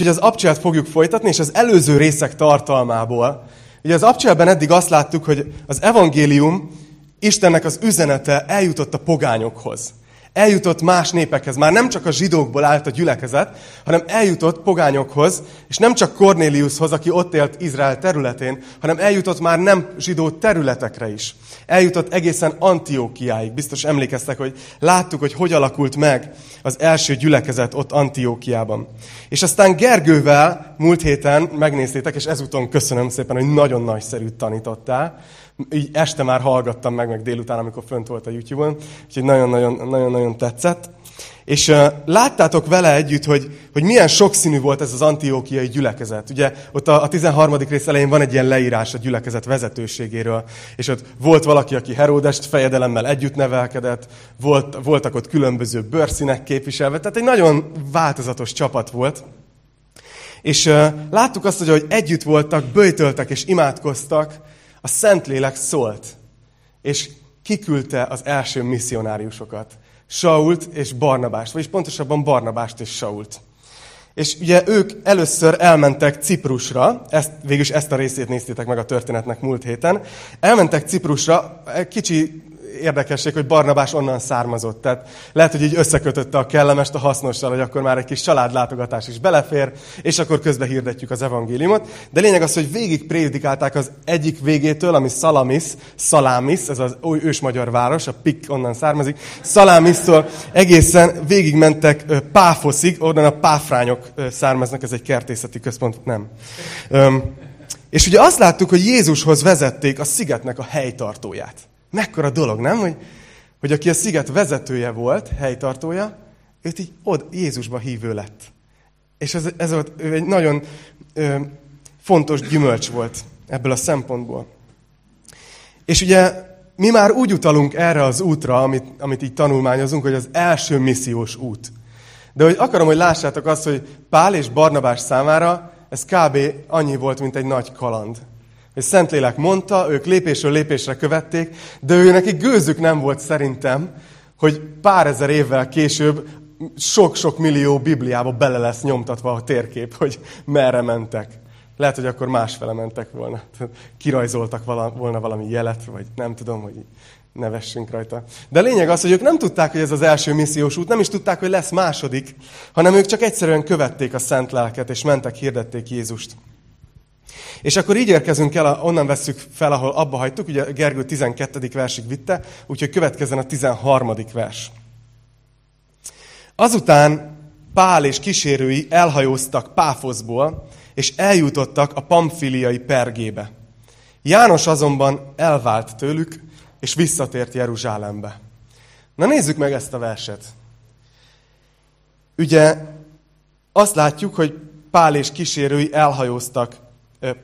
Úgyhogy az abcselt fogjuk folytatni, és az előző részek tartalmából. Ugye az abcselben eddig azt láttuk, hogy az evangélium, Istennek az üzenete eljutott a pogányokhoz eljutott más népekhez. Már nem csak a zsidókból állt a gyülekezet, hanem eljutott pogányokhoz, és nem csak Cornéliushoz, aki ott élt Izrael területén, hanem eljutott már nem zsidó területekre is. Eljutott egészen Antiókiáig. Biztos emlékeztek, hogy láttuk, hogy hogy alakult meg az első gyülekezet ott Antiókiában. És aztán Gergővel múlt héten megnéztétek, és ezúton köszönöm szépen, hogy nagyon nagyszerűt tanítottál így este már hallgattam meg, meg délután, amikor fönt volt a YouTube-on, úgyhogy nagyon-nagyon tetszett. És uh, láttátok vele együtt, hogy, hogy milyen sokszínű volt ez az antiókiai gyülekezet. Ugye ott a, a 13. rész elején van egy ilyen leírás a gyülekezet vezetőségéről, és ott volt valaki, aki Heródest fejedelemmel együtt nevelkedett, volt, voltak ott különböző bőrszínek képviselve, tehát egy nagyon változatos csapat volt. És uh, láttuk azt, hogy ahogy együtt voltak, böjtöltek és imádkoztak, a Szentlélek szólt, és kiküldte az első misszionáriusokat. Sault és Barnabást, vagyis pontosabban Barnabást és Sault. És ugye ők először elmentek Ciprusra, ezt, végülis ezt a részét néztétek meg a történetnek múlt héten. Elmentek Ciprusra, kicsi érdekesség, hogy Barnabás onnan származott. Tehát lehet, hogy így összekötötte a kellemest a hasznossal, hogy akkor már egy kis családlátogatás is belefér, és akkor közbe hirdetjük az evangéliumot. De lényeg az, hogy végig prédikálták az egyik végétől, ami Salamis, Salamis, ez az új ősmagyar város, a Pik onnan származik, Salamisztól egészen végigmentek Páfoszig, onnan a páfrányok származnak, ez egy kertészeti központ, nem. És ugye azt láttuk, hogy Jézushoz vezették a szigetnek a helytartóját. Mekkora dolog, nem? Hogy, hogy aki a sziget vezetője volt, helytartója, őt így od, Jézusba hívő lett. És ez, ez volt, egy nagyon ö, fontos gyümölcs volt ebből a szempontból. És ugye mi már úgy utalunk erre az útra, amit, amit így tanulmányozunk, hogy az első missziós út. De hogy akarom, hogy lássátok azt, hogy Pál és Barnabás számára ez kb. annyi volt, mint egy nagy kaland és Szentlélek mondta, ők lépésről lépésre követték, de ő neki gőzük nem volt szerintem, hogy pár ezer évvel később sok-sok millió Bibliába bele lesz nyomtatva a térkép, hogy merre mentek. Lehet, hogy akkor másfele mentek volna. Kirajzoltak volna valami jelet, vagy nem tudom, hogy nevessünk rajta. De lényeg az, hogy ők nem tudták, hogy ez az első missziós út, nem is tudták, hogy lesz második, hanem ők csak egyszerűen követték a szent lelket, és mentek, hirdették Jézust. És akkor így érkezünk el, onnan vesszük fel, ahol abba hagytuk, ugye Gergő 12. versig vitte, úgyhogy következzen a 13. vers. Azután Pál és kísérői elhajóztak Páfoszból, és eljutottak a pamfiliai pergébe. János azonban elvált tőlük, és visszatért Jeruzsálembe. Na nézzük meg ezt a verset. Ugye azt látjuk, hogy Pál és kísérői elhajóztak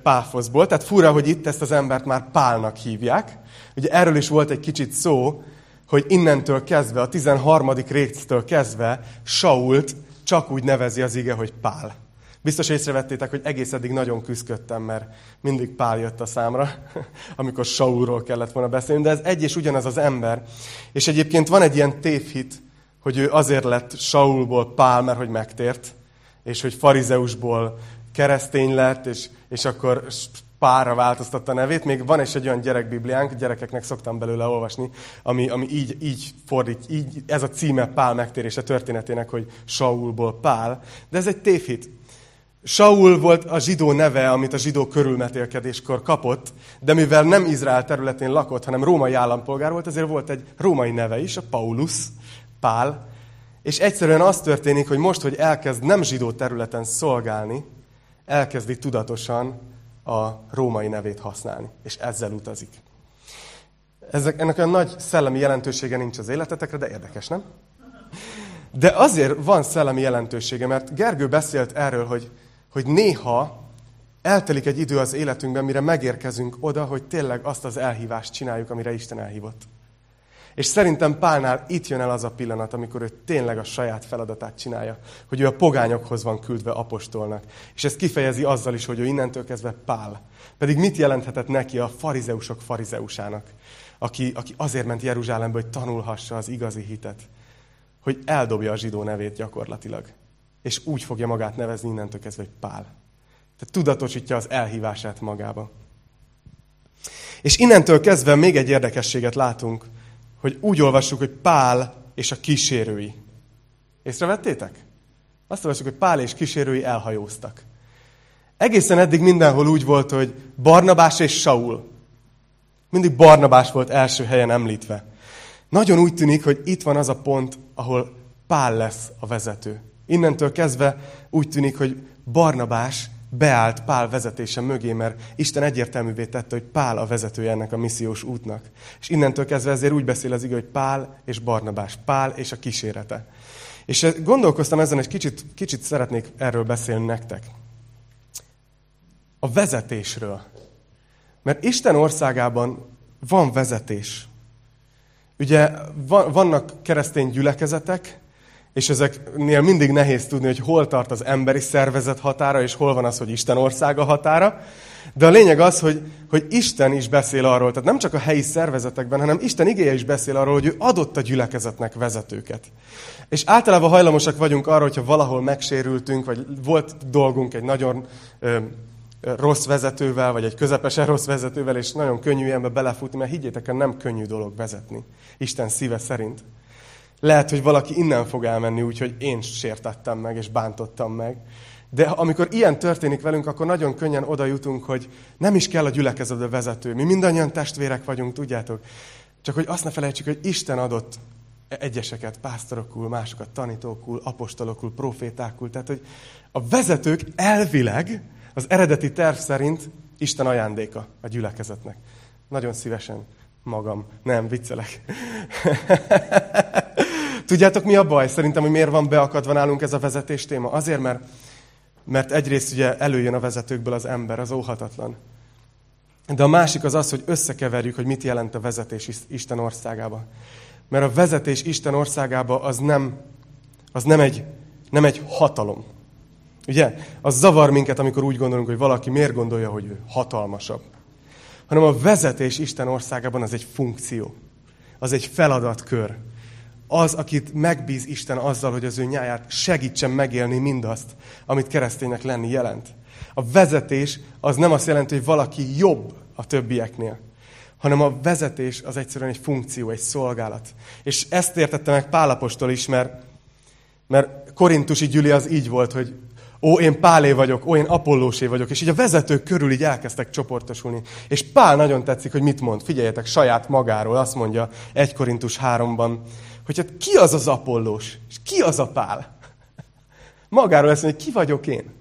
Páfoszból. Tehát fura, hogy itt ezt az embert már Pálnak hívják. Ugye erről is volt egy kicsit szó, hogy innentől kezdve, a 13. résztől kezdve Sault csak úgy nevezi az ige, hogy Pál. Biztos észrevettétek, hogy egész eddig nagyon küzdöttem, mert mindig Pál jött a számra, amikor Saulról kellett volna beszélni, de ez egy és ugyanaz az ember. És egyébként van egy ilyen tévhit, hogy ő azért lett Saulból Pál, mert hogy megtért, és hogy farizeusból keresztény lett, és, és akkor párra változtatta a nevét. Még van is egy olyan gyerekbibliánk, gyerekeknek szoktam belőle olvasni, ami, ami így, így fordít, így, ez a címe Pál megtérése történetének, hogy Saulból Pál. De ez egy tévhit. Saul volt a zsidó neve, amit a zsidó körülmetélkedéskor kapott, de mivel nem Izrael területén lakott, hanem római állampolgár volt, ezért volt egy római neve is, a Paulus, Pál, és egyszerűen az történik, hogy most, hogy elkezd nem zsidó területen szolgálni, elkezdi tudatosan a római nevét használni, és ezzel utazik. Ezek, ennek olyan nagy szellemi jelentősége nincs az életetekre, de érdekes, nem? De azért van szellemi jelentősége, mert Gergő beszélt erről, hogy, hogy néha eltelik egy idő az életünkben, mire megérkezünk oda, hogy tényleg azt az elhívást csináljuk, amire Isten elhívott. És szerintem Pálnál itt jön el az a pillanat, amikor ő tényleg a saját feladatát csinálja, hogy ő a pogányokhoz van küldve apostolnak. És ezt kifejezi azzal is, hogy ő innentől kezdve Pál. Pedig mit jelenthetett neki a farizeusok farizeusának, aki, aki azért ment Jeruzsálembe, hogy tanulhassa az igazi hitet, hogy eldobja a zsidó nevét gyakorlatilag. és úgy fogja magát nevezni innentől kezdve, hogy Pál. Tehát tudatosítja az elhívását magába. És innentől kezdve még egy érdekességet látunk, hogy úgy olvassuk, hogy Pál és a kísérői. Észrevettétek? Azt olvassuk, hogy Pál és kísérői elhajóztak. Egészen eddig mindenhol úgy volt, hogy Barnabás és Saul. Mindig Barnabás volt első helyen említve. Nagyon úgy tűnik, hogy itt van az a pont, ahol Pál lesz a vezető. Innentől kezdve úgy tűnik, hogy Barnabás beállt Pál vezetése mögé, mert Isten egyértelművé tette, hogy Pál a vezetője ennek a missziós útnak. És innentől kezdve ezért úgy beszél az igaz, hogy Pál és Barnabás, Pál és a kísérete. És gondolkoztam ezen, és kicsit, kicsit szeretnék erről beszélni nektek. A vezetésről. Mert Isten országában van vezetés. Ugye vannak keresztény gyülekezetek, és ezeknél mindig nehéz tudni, hogy hol tart az emberi szervezet határa, és hol van az, hogy Isten országa határa. De a lényeg az, hogy, hogy Isten is beszél arról, tehát nem csak a helyi szervezetekben, hanem Isten igéje is beszél arról, hogy ő adott a gyülekezetnek vezetőket. És általában hajlamosak vagyunk arra, hogyha valahol megsérültünk, vagy volt dolgunk egy nagyon ö, rossz vezetővel, vagy egy közepesen rossz vezetővel, és nagyon könnyű ilyenbe belefutni, mert higgyétek el, nem könnyű dolog vezetni. Isten szíve szerint. Lehet, hogy valaki innen fog elmenni úgy, hogy én sértettem meg, és bántottam meg. De amikor ilyen történik velünk, akkor nagyon könnyen oda jutunk, hogy nem is kell a gyülekezetbe vezető. Mi mindannyian testvérek vagyunk, tudjátok. Csak hogy azt ne felejtsük, hogy Isten adott egyeseket pásztorokul, másokat tanítókul, apostolokul, profétákul. Tehát, hogy a vezetők elvileg az eredeti terv szerint Isten ajándéka a gyülekezetnek. Nagyon szívesen magam. Nem, viccelek. Tudjátok, mi a baj? Szerintem, hogy miért van beakadva nálunk ez a vezetés téma? Azért, mert, mert egyrészt ugye előjön a vezetőkből az ember, az óhatatlan. De a másik az az, hogy összekeverjük, hogy mit jelent a vezetés Isten országába. Mert a vezetés Isten országába az nem, az nem, egy, nem egy hatalom. Ugye? Az zavar minket, amikor úgy gondolunk, hogy valaki miért gondolja, hogy ő hatalmasabb. Hanem a vezetés Isten országában az egy funkció. Az egy feladatkör az, akit megbíz Isten azzal, hogy az ő nyáját segítsen megélni mindazt, amit kereszténynek lenni jelent. A vezetés az nem azt jelenti, hogy valaki jobb a többieknél, hanem a vezetés az egyszerűen egy funkció, egy szolgálat. És ezt értette meg Pálapostól is, mert, mert Korintusi Gyüli az így volt, hogy ó, én Pálé vagyok, ó, én Apollósé vagyok, és így a vezetők körül így elkezdtek csoportosulni. És Pál nagyon tetszik, hogy mit mond. Figyeljetek, saját magáról azt mondja 1 Korintus 3-ban, hogy hát ki az az Apollós, és ki az a Pál. Magáról ezt mondja, hogy ki vagyok én.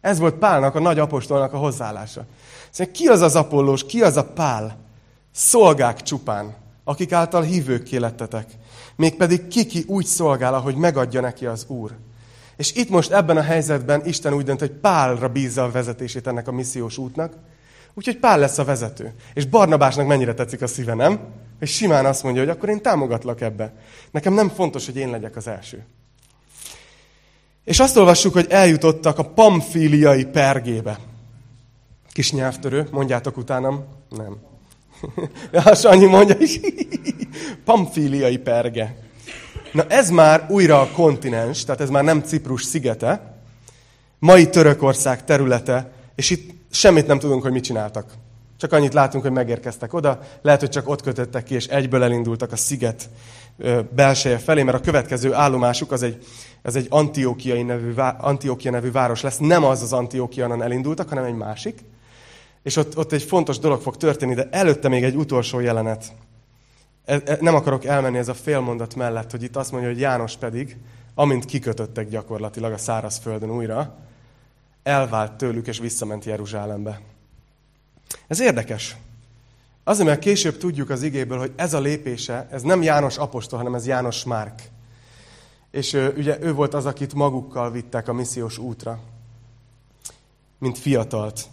Ez volt Pálnak, a nagy apostolnak a hozzáállása. Szóval ki az az Apollós, ki az a Pál? Szolgák csupán, akik által hívők lettetek. Mégpedig kiki úgy szolgál, ahogy megadja neki az Úr. És itt most ebben a helyzetben Isten úgy dönt, hogy Pálra bízza a vezetését ennek a missziós útnak, úgyhogy Pál lesz a vezető. És Barnabásnak mennyire tetszik a szíve, nem? És simán azt mondja, hogy akkor én támogatlak ebbe. Nekem nem fontos, hogy én legyek az első. És azt olvassuk, hogy eljutottak a pamfíliai pergébe. Kis nyelvtörő, mondjátok utánam. Nem. Ja, Sanyi mondja is. Pamfíliai perge. Na ez már újra a kontinens, tehát ez már nem Ciprus szigete, mai Törökország területe, és itt semmit nem tudunk, hogy mit csináltak. Csak annyit látunk, hogy megérkeztek oda, lehet, hogy csak ott kötöttek ki, és egyből elindultak a sziget belseje felé, mert a következő állomásuk az egy, az egy Antiokiai nevű, Antiokia nevű város lesz. Nem az az Antiokia, ahonnan elindultak, hanem egy másik. És ott, ott egy fontos dolog fog történni, de előtte még egy utolsó jelenet. E, e, nem akarok elmenni ez a félmondat mellett, hogy itt azt mondja, hogy János pedig, amint kikötöttek gyakorlatilag a szárazföldön újra, elvált tőlük és visszament Jeruzsálembe. Ez érdekes. Azért, mert később tudjuk az igéből, hogy ez a lépése, ez nem János apostol, hanem ez János Márk. És ő, ugye ő volt az, akit magukkal vittek a missziós útra, mint fiatalt.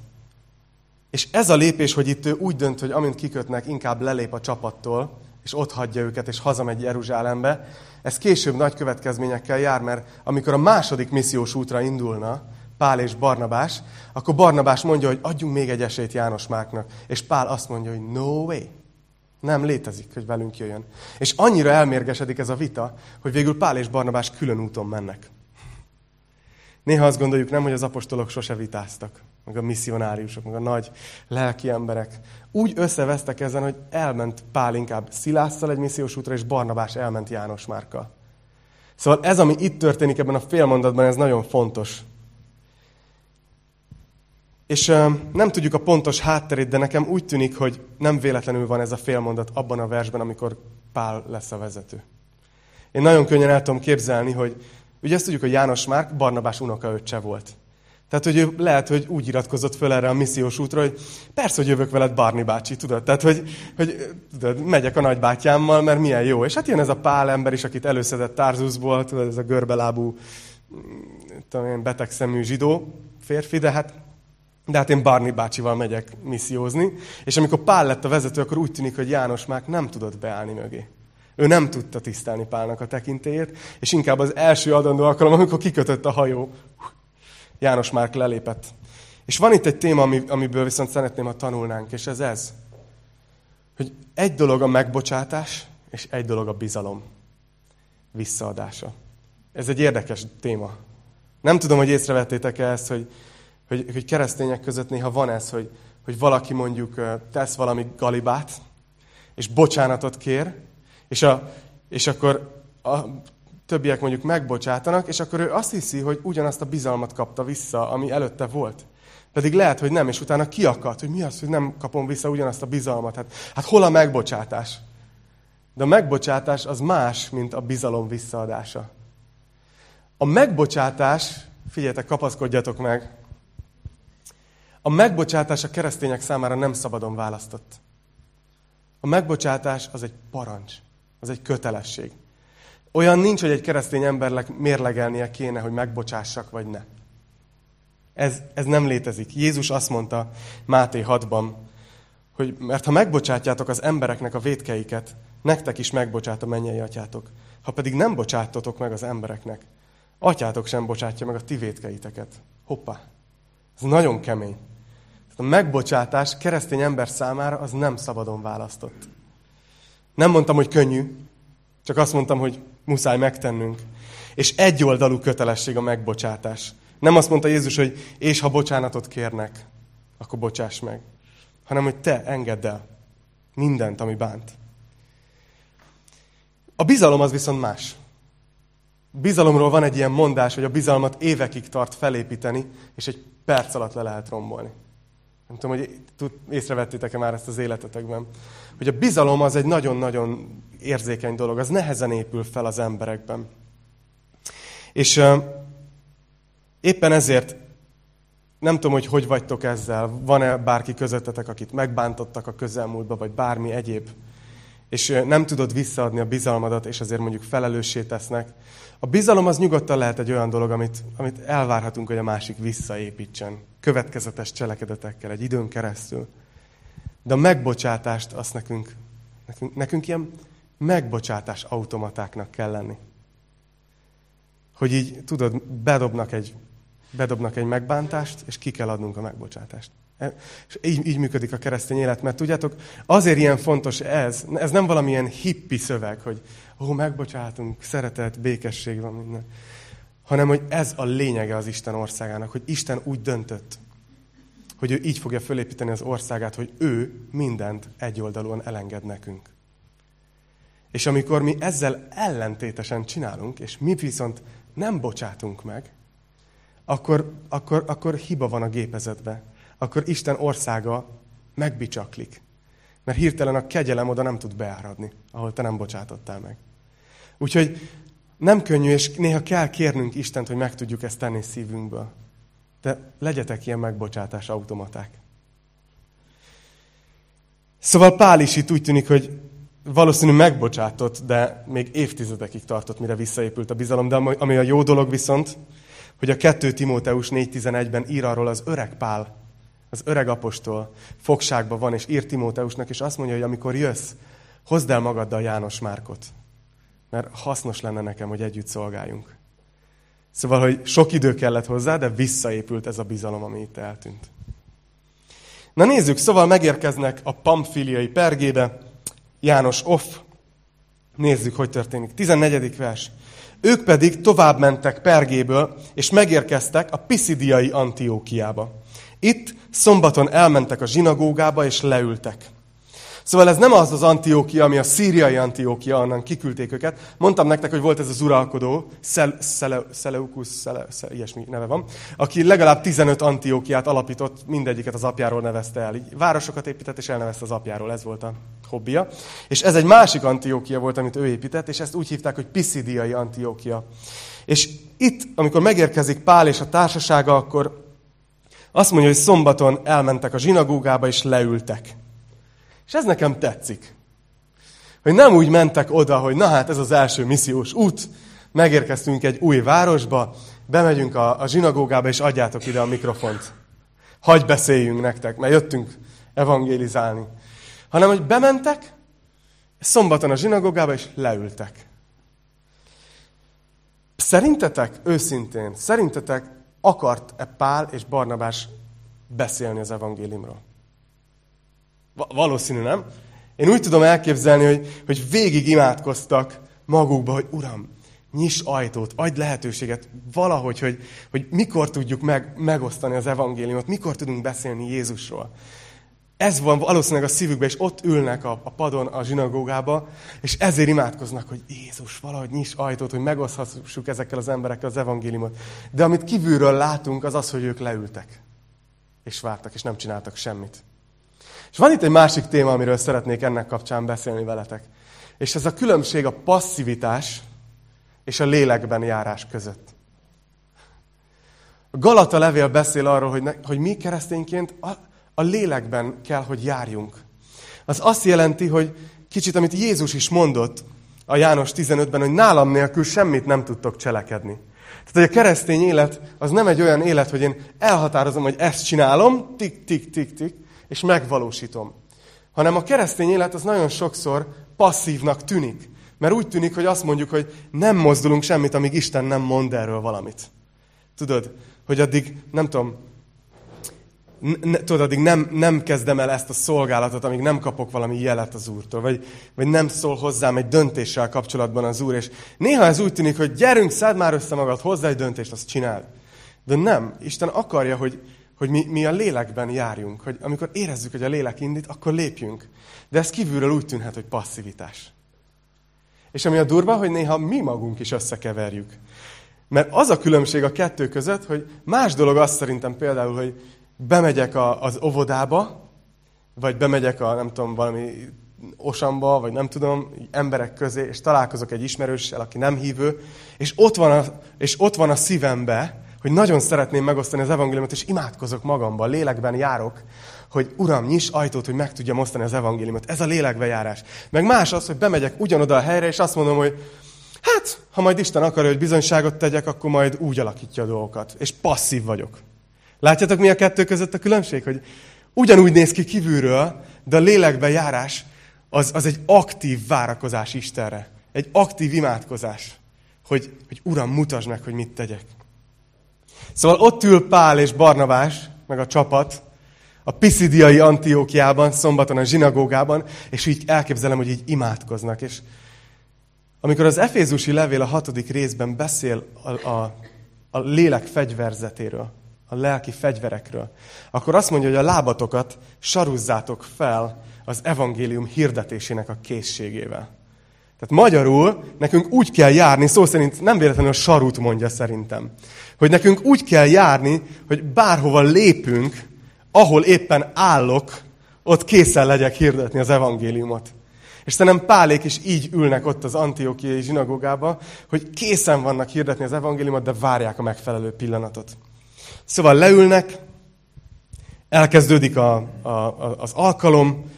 És ez a lépés, hogy itt ő úgy dönt, hogy amint kikötnek, inkább lelép a csapattól, és ott hagyja őket, és hazamegy Jeruzsálembe, ez később nagy következményekkel jár, mert amikor a második missziós útra indulna, Pál és Barnabás, akkor Barnabás mondja, hogy adjunk még egy esélyt János Máknak. És Pál azt mondja, hogy no way. Nem létezik, hogy velünk jöjjön. És annyira elmérgesedik ez a vita, hogy végül Pál és Barnabás külön úton mennek. Néha azt gondoljuk nem, hogy az apostolok sose vitáztak, meg a misszionáriusok, meg a nagy lelki emberek. Úgy összevesztek ezen, hogy elment Pál inkább Szilásszal egy missziós útra, és Barnabás elment János Márkkal. Szóval ez, ami itt történik ebben a félmondatban, ez nagyon fontos. És nem tudjuk a pontos hátterét, de nekem úgy tűnik, hogy nem véletlenül van ez a félmondat abban a versben, amikor Pál lesz a vezető. Én nagyon könnyen el tudom képzelni, hogy ugye ezt tudjuk, hogy János Márk Barnabás unokaöccse volt. Tehát, hogy ő lehet, hogy úgy iratkozott föl erre a missziós útra, hogy persze, hogy jövök veled Barni bácsi, tudod? Tehát, hogy, hogy tudod, megyek a nagybátyámmal, mert milyen jó. És hát jön ez a pál ember is, akit előszedett Tarzuszból, tudod, ez a görbelábú, tudom én, betegszemű zsidó férfi, de hát, de hát én Barni bácsival megyek missziózni. És amikor Pál lett a vezető, akkor úgy tűnik, hogy János már nem tudott beállni mögé. Ő nem tudta tisztelni Pálnak a tekintélyét, és inkább az első adandó alkalom, amikor kikötött a hajó, János Márk lelépett. És van itt egy téma, amiből viszont szeretném, ha tanulnánk, és ez ez. Hogy egy dolog a megbocsátás, és egy dolog a bizalom visszaadása. Ez egy érdekes téma. Nem tudom, hogy észrevettétek-e ezt, hogy, hogy, hogy keresztények között néha van ez, hogy, hogy valaki mondjuk tesz valami galibát, és bocsánatot kér, és, a, és akkor a többiek mondjuk megbocsátanak, és akkor ő azt hiszi, hogy ugyanazt a bizalmat kapta vissza, ami előtte volt. Pedig lehet, hogy nem, és utána kiakadt, hogy mi az, hogy nem kapom vissza ugyanazt a bizalmat. Hát, hát hol a megbocsátás? De a megbocsátás az más, mint a bizalom visszaadása. A megbocsátás, figyeljetek, kapaszkodjatok meg, a megbocsátás a keresztények számára nem szabadon választott. A megbocsátás az egy parancs, az egy kötelesség. Olyan nincs, hogy egy keresztény embernek mérlegelnie kéne, hogy megbocsássak, vagy ne. Ez, ez nem létezik. Jézus azt mondta Máté 6-ban, hogy mert ha megbocsátjátok az embereknek a vétkeiket, nektek is megbocsáta a mennyei atyátok. Ha pedig nem bocsátotok meg az embereknek, atyátok sem bocsátja meg a ti vétkeiteket. Hoppá! Ez nagyon kemény. A megbocsátás keresztény ember számára az nem szabadon választott. Nem mondtam, hogy könnyű, csak azt mondtam, hogy muszáj megtennünk. És egyoldalú kötelesség a megbocsátás. Nem azt mondta Jézus, hogy és ha bocsánatot kérnek, akkor bocsáss meg. Hanem, hogy te engedd el mindent, ami bánt. A bizalom az viszont más. Bizalomról van egy ilyen mondás, hogy a bizalmat évekig tart felépíteni, és egy perc alatt le lehet rombolni. Nem tudom, hogy észrevettétek-e már ezt az életetekben. Hogy a bizalom az egy nagyon-nagyon érzékeny dolog, az nehezen épül fel az emberekben. És uh, éppen ezért nem tudom, hogy hogy vagytok ezzel. Van-e bárki közöttetek, akit megbántottak a közelmúltba, vagy bármi egyéb. És uh, nem tudod visszaadni a bizalmadat, és azért mondjuk felelőssé tesznek. A bizalom az nyugodtan lehet egy olyan dolog, amit, amit elvárhatunk, hogy a másik visszaépítsen. Következetes cselekedetekkel, egy időn keresztül. De a megbocsátást azt nekünk, nekünk, nekünk ilyen megbocsátás automatáknak kell lenni. Hogy így, tudod, bedobnak egy, bedobnak egy megbántást, és ki kell adnunk a megbocsátást. E, és így, így működik a keresztény élet, mert tudjátok, azért ilyen fontos ez, ez nem valamilyen hippi szöveg, hogy ó, megbocsátunk, szeretet, békesség van minden, hanem hogy ez a lényege az Isten országának, hogy Isten úgy döntött, hogy ő így fogja fölépíteni az országát, hogy ő mindent egyoldalúan elenged nekünk. És amikor mi ezzel ellentétesen csinálunk, és mi viszont nem bocsátunk meg, akkor, akkor, akkor hiba van a gépezetbe. Akkor Isten országa megbicsaklik. Mert hirtelen a kegyelem oda nem tud beáradni, ahol te nem bocsátottál meg. Úgyhogy nem könnyű, és néha kell kérnünk Istent, hogy meg tudjuk ezt tenni szívünkből. De legyetek ilyen megbocsátás automaták. Szóval Pál is itt úgy tűnik, hogy valószínű megbocsátott, de még évtizedekig tartott, mire visszaépült a bizalom. De ami a jó dolog viszont, hogy a 2 Timóteus 4.11-ben ír arról az öreg Pál, az öreg apostol fogságban van, és ír Timóteusnak, és azt mondja, hogy amikor jössz, hozd el magaddal János Márkot, mert hasznos lenne nekem, hogy együtt szolgáljunk. Szóval, hogy sok idő kellett hozzá, de visszaépült ez a bizalom, ami itt eltűnt. Na nézzük, szóval megérkeznek a pamfiliai pergébe, János off. Nézzük, hogy történik. 14. vers. ők pedig tovább mentek Pergéből, és megérkeztek a Pisidiai Antiókiába. Itt szombaton elmentek a zsinagógába, és leültek. Szóval ez nem az az Antiókia, ami a szíriai Antiókia, onnan kiküldték őket. Mondtam nektek, hogy volt ez az uralkodó, Seleukus, Szele, Szele, ilyesmi neve van, aki legalább 15 Antiókiát alapított, mindegyiket az apjáról nevezte el. Így városokat épített, és elnevezte az apjáról, ez volt a hobbija. És ez egy másik Antiókia volt, amit ő épített, és ezt úgy hívták, hogy Pisidiai Antiókia. És itt, amikor megérkezik Pál és a társasága, akkor azt mondja, hogy szombaton elmentek a zsinagógába, és leültek. És ez nekem tetszik. Hogy nem úgy mentek oda, hogy na hát ez az első missziós út, megérkeztünk egy új városba, bemegyünk a, a zsinagógába, és adjátok ide a mikrofont. Hagy beszéljünk nektek, mert jöttünk evangélizálni. Hanem, hogy bementek, szombaton a zsinagógába, és leültek. Szerintetek, őszintén, szerintetek akart-e Pál és Barnabás beszélni az evangéliumról? Valószínű, nem? Én úgy tudom elképzelni, hogy, hogy végig imádkoztak magukba, hogy Uram, nyiss ajtót, adj lehetőséget valahogy, hogy, hogy mikor tudjuk meg, megosztani az evangéliumot, mikor tudunk beszélni Jézusról. Ez van valószínűleg a szívükben, és ott ülnek a, a padon a zsinagógába, és ezért imádkoznak, hogy Jézus, valahogy nyiss ajtót, hogy megoszthassuk ezekkel az emberekkel az evangéliumot. De amit kívülről látunk, az az, hogy ők leültek, és vártak, és nem csináltak semmit. És van itt egy másik téma, amiről szeretnék ennek kapcsán beszélni veletek. És ez a különbség a passzivitás és a lélekben járás között. A Galata levél beszél arról, hogy, ne, hogy mi keresztényként a, a lélekben kell, hogy járjunk. Az azt jelenti, hogy kicsit, amit Jézus is mondott a János 15-ben, hogy nálam nélkül semmit nem tudtok cselekedni. Tehát, hogy a keresztény élet az nem egy olyan élet, hogy én elhatározom, hogy ezt csinálom, tik, tik, tik, tik, és megvalósítom. Hanem a keresztény élet az nagyon sokszor passzívnak tűnik. Mert úgy tűnik, hogy azt mondjuk, hogy nem mozdulunk semmit, amíg Isten nem mond erről valamit. Tudod, hogy addig, nem tudom, ne, tudod, addig nem, nem kezdem el ezt a szolgálatot, amíg nem kapok valami jelet az Úrtól, vagy, vagy nem szól hozzám egy döntéssel kapcsolatban az Úr, és néha ez úgy tűnik, hogy gyerünk, szedd már össze magad, hozzá egy döntést, azt csináld. De nem, Isten akarja, hogy, hogy mi, mi a lélekben járjunk, hogy amikor érezzük, hogy a lélek indít, akkor lépjünk. De ez kívülről úgy tűnhet, hogy passzivitás. És ami a durva, hogy néha mi magunk is összekeverjük. Mert az a különbség a kettő között, hogy más dolog az szerintem például, hogy bemegyek a, az óvodába, vagy bemegyek a, nem tudom, valami osamba, vagy nem tudom, emberek közé, és találkozok egy ismerőssel, aki nem hívő, és ott van a, és ott van a szívembe, hogy nagyon szeretném megosztani az evangéliumot, és imádkozok magamban, lélekben járok, hogy Uram, nyiss ajtót, hogy meg tudjam osztani az evangéliumot. Ez a lélekbe járás. Meg más az, hogy bemegyek ugyanoda a helyre, és azt mondom, hogy hát, ha majd Isten akarja, hogy bizonyságot tegyek, akkor majd úgy alakítja a dolgokat. És passzív vagyok. Látjátok, mi a kettő között a különbség? Hogy ugyanúgy néz ki kívülről, de a lélekbe az, az egy aktív várakozás Istenre. Egy aktív imádkozás. Hogy, hogy Uram, mutasd meg, hogy mit tegyek. Szóval ott ül Pál és Barnabás, meg a csapat, a Pisidiai Antiókiában, szombaton a zsinagógában, és így elképzelem, hogy így imádkoznak. És amikor az Efézusi levél a hatodik részben beszél a, a, a lélek fegyverzetéről, a lelki fegyverekről, akkor azt mondja, hogy a lábatokat saruzzátok fel az evangélium hirdetésének a készségével. Tehát magyarul nekünk úgy kell járni, szó szerint nem véletlenül a sarut mondja szerintem, hogy nekünk úgy kell járni, hogy bárhova lépünk, ahol éppen állok, ott készen legyek hirdetni az evangéliumot. És szerintem Pálék is így ülnek ott az Antiochiai zsinagógába, hogy készen vannak hirdetni az evangéliumot, de várják a megfelelő pillanatot. Szóval leülnek, elkezdődik a, a, az alkalom,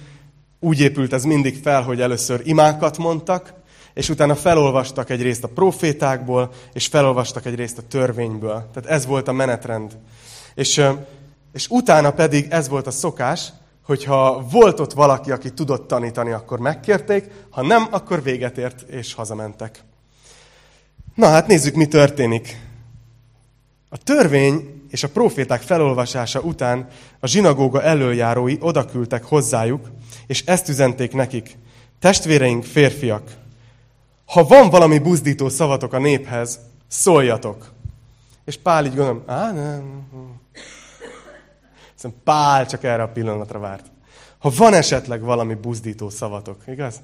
úgy épült ez mindig fel, hogy először imákat mondtak, és utána felolvastak egy részt a profétákból, és felolvastak egy részt a törvényből. Tehát ez volt a menetrend. És, és utána pedig ez volt a szokás, hogyha volt ott valaki, aki tudott tanítani, akkor megkérték, ha nem, akkor véget ért, és hazamentek. Na hát nézzük, mi történik. A törvény és a proféták felolvasása után a zsinagóga előjárói odaküldtek hozzájuk, és ezt üzenték nekik. Testvéreink, férfiak, ha van valami buzdító szavatok a néphez, szóljatok. És Pál így gondolom, á, nem. Szerintem Pál csak erre a pillanatra várt. Ha van esetleg valami buzdító szavatok, igaz?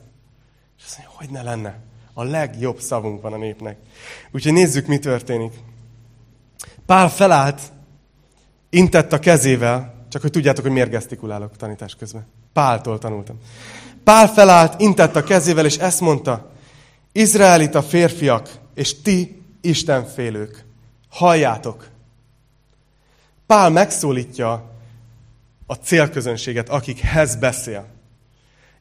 És azt mondja, hogy ne lenne. A legjobb szavunk van a népnek. Úgyhogy nézzük, mi történik. Pál felállt, intett a kezével, csak hogy tudjátok, hogy miért gesztikulálok tanítás közben. Páltól tanultam. Pál felállt, intett a kezével, és ezt mondta, Izraelita férfiak, és ti istenfélők, halljátok! Pál megszólítja a célközönséget, akikhez beszél.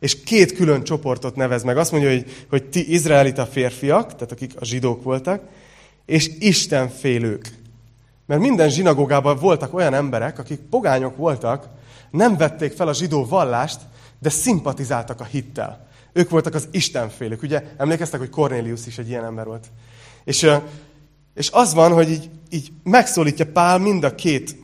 És két külön csoportot nevez meg. Azt mondja, hogy, hogy ti izraelita férfiak, tehát akik a zsidók voltak, és istenfélők. Mert minden zsinagógában voltak olyan emberek, akik pogányok voltak, nem vették fel a zsidó vallást, de szimpatizáltak a hittel. Ők voltak az istenfélők. Ugye emlékeztek, hogy Cornélius is egy ilyen ember volt. És, és az van, hogy így, így megszólítja Pál mind a két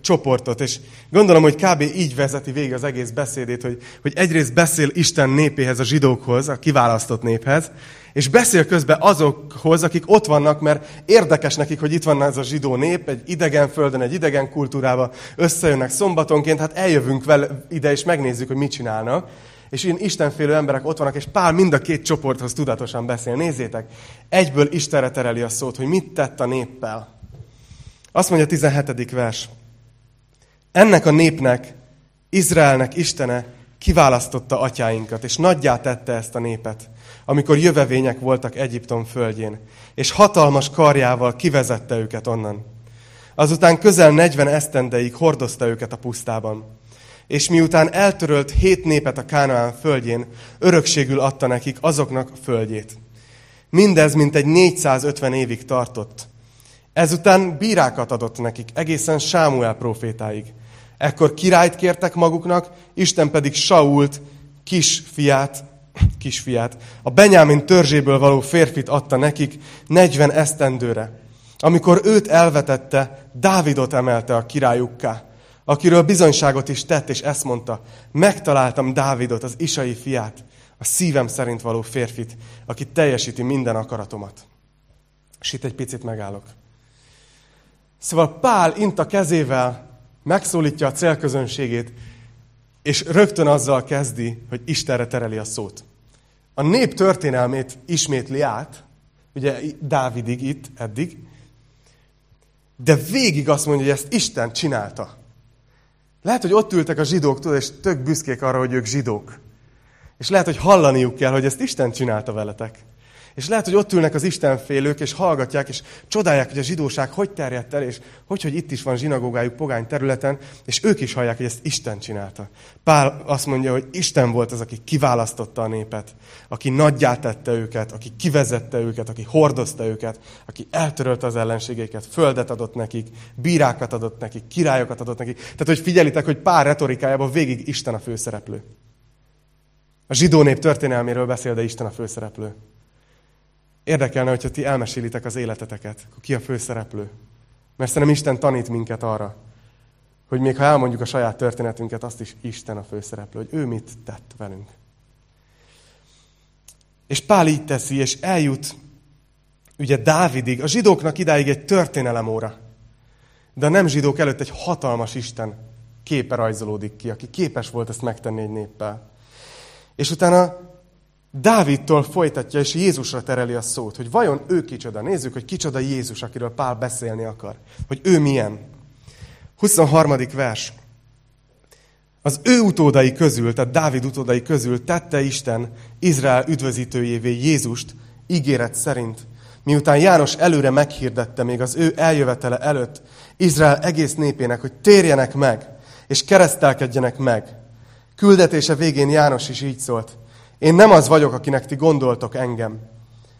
csoportot, és gondolom, hogy kb. így vezeti végig az egész beszédét, hogy, hogy egyrészt beszél Isten népéhez, a zsidókhoz, a kiválasztott néphez, és beszél közben azokhoz, akik ott vannak, mert érdekes nekik, hogy itt van ez a zsidó nép, egy idegen földön, egy idegen kultúrában összejönnek szombatonként, hát eljövünk vele ide, és megnézzük, hogy mit csinálnak. És ilyen istenfélő emberek ott vannak, és Pál mind a két csoporthoz tudatosan beszél. Nézzétek, egyből Istenre tereli a szót, hogy mit tett a néppel. Azt mondja a 17. vers. Ennek a népnek, Izraelnek Istene kiválasztotta atyáinkat, és nagyjá tette ezt a népet, amikor jövevények voltak Egyiptom földjén, és hatalmas karjával kivezette őket onnan. Azután közel 40 esztendeig hordozta őket a pusztában. És miután eltörölt hét népet a Kánaán földjén, örökségül adta nekik azoknak a földjét. Mindez mintegy 450 évig tartott. Ezután bírákat adott nekik, egészen Sámuel profétáig. Ekkor királyt kértek maguknak, Isten pedig Sault, kisfiát, kisfiát, a Benyámin törzséből való férfit adta nekik 40 esztendőre. Amikor őt elvetette, Dávidot emelte a királyukká, akiről bizonyságot is tett, és ezt mondta, megtaláltam Dávidot, az Isai fiát, a szívem szerint való férfit, aki teljesíti minden akaratomat. És itt egy picit megállok. Szóval Pál int a kezével, megszólítja a célközönségét, és rögtön azzal kezdi, hogy Istenre tereli a szót. A nép történelmét ismétli át, ugye Dávidig itt, eddig, de végig azt mondja, hogy ezt Isten csinálta. Lehet, hogy ott ültek a zsidók, tudod, és tök büszkék arra, hogy ők zsidók. És lehet, hogy hallaniuk kell, hogy ezt Isten csinálta veletek. És lehet, hogy ott ülnek az istenfélők, és hallgatják, és csodálják, hogy a zsidóság hogy terjedt el, és hogy, hogy itt is van zsinagógájuk pogány területen, és ők is hallják, hogy ezt Isten csinálta. Pál azt mondja, hogy Isten volt az, aki kiválasztotta a népet, aki nagyját tette őket, aki kivezette őket, aki hordozta őket, aki eltörölte az ellenségeiket, földet adott nekik, bírákat adott nekik, királyokat adott nekik. Tehát, hogy figyelitek, hogy pár retorikájában végig Isten a főszereplő. A zsidó nép történelméről beszél, de Isten a főszereplő. Érdekelne, hogyha ti elmesélitek az életeteket, akkor ki a főszereplő. Mert szerintem Isten tanít minket arra, hogy még ha elmondjuk a saját történetünket, azt is Isten a főszereplő, hogy ő mit tett velünk. És Pál így teszi, és eljut ugye Dávidig, a zsidóknak idáig egy történelem óra. De a nem zsidók előtt egy hatalmas Isten képe rajzolódik ki, aki képes volt ezt megtenni egy néppel. És utána Dávidtól folytatja, és Jézusra tereli a szót, hogy vajon ő kicsoda. Nézzük, hogy kicsoda Jézus, akiről Pál beszélni akar. Hogy ő milyen. 23. vers. Az ő utódai közül, tehát Dávid utódai közül tette Isten Izrael üdvözítőjévé Jézust ígéret szerint, miután János előre meghirdette még az ő eljövetele előtt Izrael egész népének, hogy térjenek meg, és keresztelkedjenek meg. Küldetése végén János is így szólt. Én nem az vagyok, akinek ti gondoltok engem,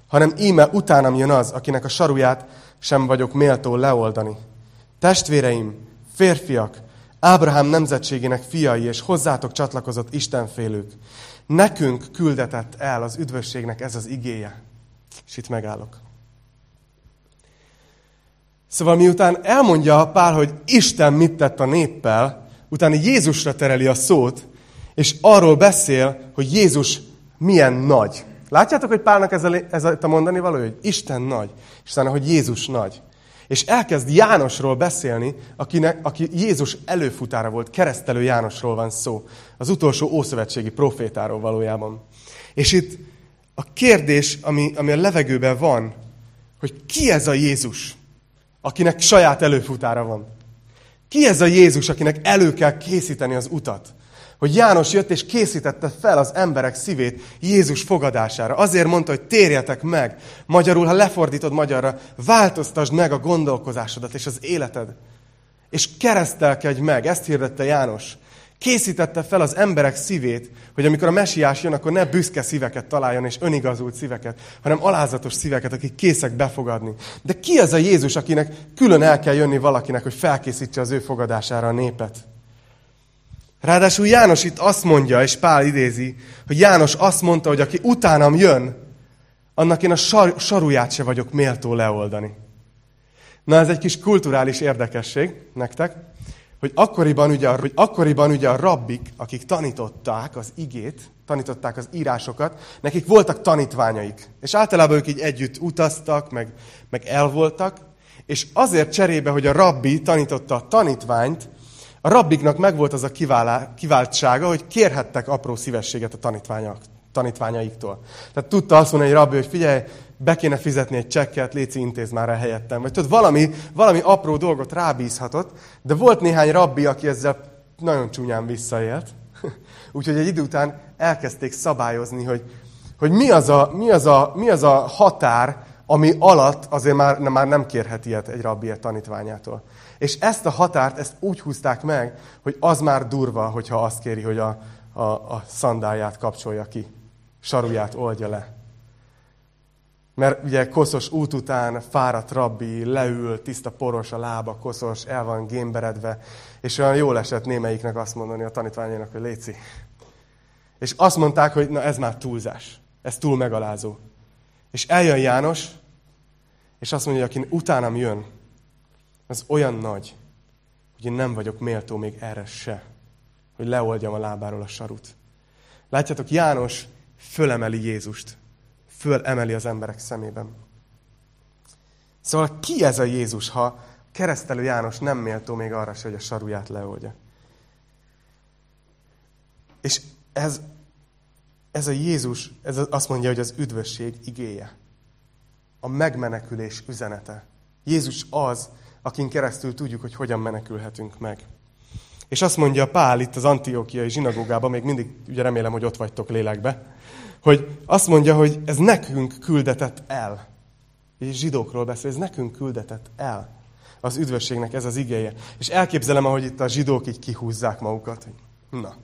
hanem íme utánam jön az, akinek a saruját sem vagyok méltó leoldani. Testvéreim, férfiak, Ábrahám nemzetségének fiai és hozzátok csatlakozott Istenfélők, nekünk küldetett el az üdvösségnek ez az igéje. És itt megállok. Szóval miután elmondja Pál, hogy Isten mit tett a néppel, utána Jézusra tereli a szót, és arról beszél, hogy Jézus milyen nagy. Látjátok, hogy Pálnak ez a, ez a mondani való, hogy Isten nagy, és utána, hogy Jézus nagy. És elkezd Jánosról beszélni, akinek, aki Jézus előfutára volt, keresztelő Jánosról van szó. Az utolsó ószövetségi profétáról valójában. És itt a kérdés, ami, ami a levegőben van, hogy ki ez a Jézus, akinek saját előfutára van. Ki ez a Jézus, akinek elő kell készíteni az utat? Hogy János jött és készítette fel az emberek szívét Jézus fogadására. Azért mondta, hogy térjetek meg. Magyarul, ha lefordítod magyarra, változtasd meg a gondolkozásodat és az életed. És keresztelkedj meg. Ezt hirdette János. Készítette fel az emberek szívét, hogy amikor a mesiás jön, akkor ne büszke szíveket találjon, és önigazult szíveket, hanem alázatos szíveket, akik készek befogadni. De ki az a Jézus, akinek külön el kell jönni valakinek, hogy felkészítse az ő fogadására a népet? Ráadásul János itt azt mondja, és Pál idézi, hogy János azt mondta, hogy aki utánam jön, annak én a sar, saruját se vagyok méltó leoldani. Na ez egy kis kulturális érdekesség nektek, hogy akkoriban ugye, hogy akkoriban ugye a rabbik, akik tanították az igét, tanították az írásokat, nekik voltak tanítványaik. És általában ők így együtt utaztak, meg, meg elvoltak, és azért cserébe, hogy a rabbi tanította a tanítványt, a rabbiknak megvolt az a kiválá, kiváltsága, hogy kérhettek apró szívességet a tanítványaiktól. Tehát tudta azt mondani egy rabbi, hogy figyelj, be kéne fizetni egy csekket, Léci intéz már el helyettem. Vagy tudod, valami, valami apró dolgot rábízhatott, de volt néhány rabbi, aki ezzel nagyon csúnyán visszaélt. Úgyhogy egy idő után elkezdték szabályozni, hogy, hogy mi, az a, mi, az a, mi az a határ, ami alatt azért már, már nem kérhet ilyet egy rabbi egy tanítványától. És ezt a határt, ezt úgy húzták meg, hogy az már durva, hogyha azt kéri, hogy a, a, a szandáját kapcsolja ki, saruját oldja le. Mert ugye koszos út után fáradt rabbi, leül, tiszta poros a lába, koszos, el van gémberedve, és olyan jól esett némelyiknek azt mondani a tanítványainak, hogy léci. És azt mondták, hogy na ez már túlzás, ez túl megalázó. És eljön János, és azt mondja, hogy aki utánam jön, az olyan nagy, hogy én nem vagyok méltó még erre se, hogy leoldjam a lábáról a sarut. Látjátok, János fölemeli Jézust fölemeli az emberek szemében. Szóval ki ez a Jézus, ha keresztelő János nem méltó még arra se, hogy a saruját leoldja? És ez, ez a Jézus, ez azt mondja, hogy az üdvösség igéje. A megmenekülés üzenete. Jézus az, akin keresztül tudjuk, hogy hogyan menekülhetünk meg. És azt mondja Pál itt az Antiókiai zsinagógában, még mindig ugye remélem, hogy ott vagytok lélekbe, hogy azt mondja, hogy ez nekünk küldetett el. És zsidókról beszél, ez nekünk küldetett el. Az üdvösségnek ez az igéje. És elképzelem, ahogy itt a zsidók így kihúzzák magukat. Na.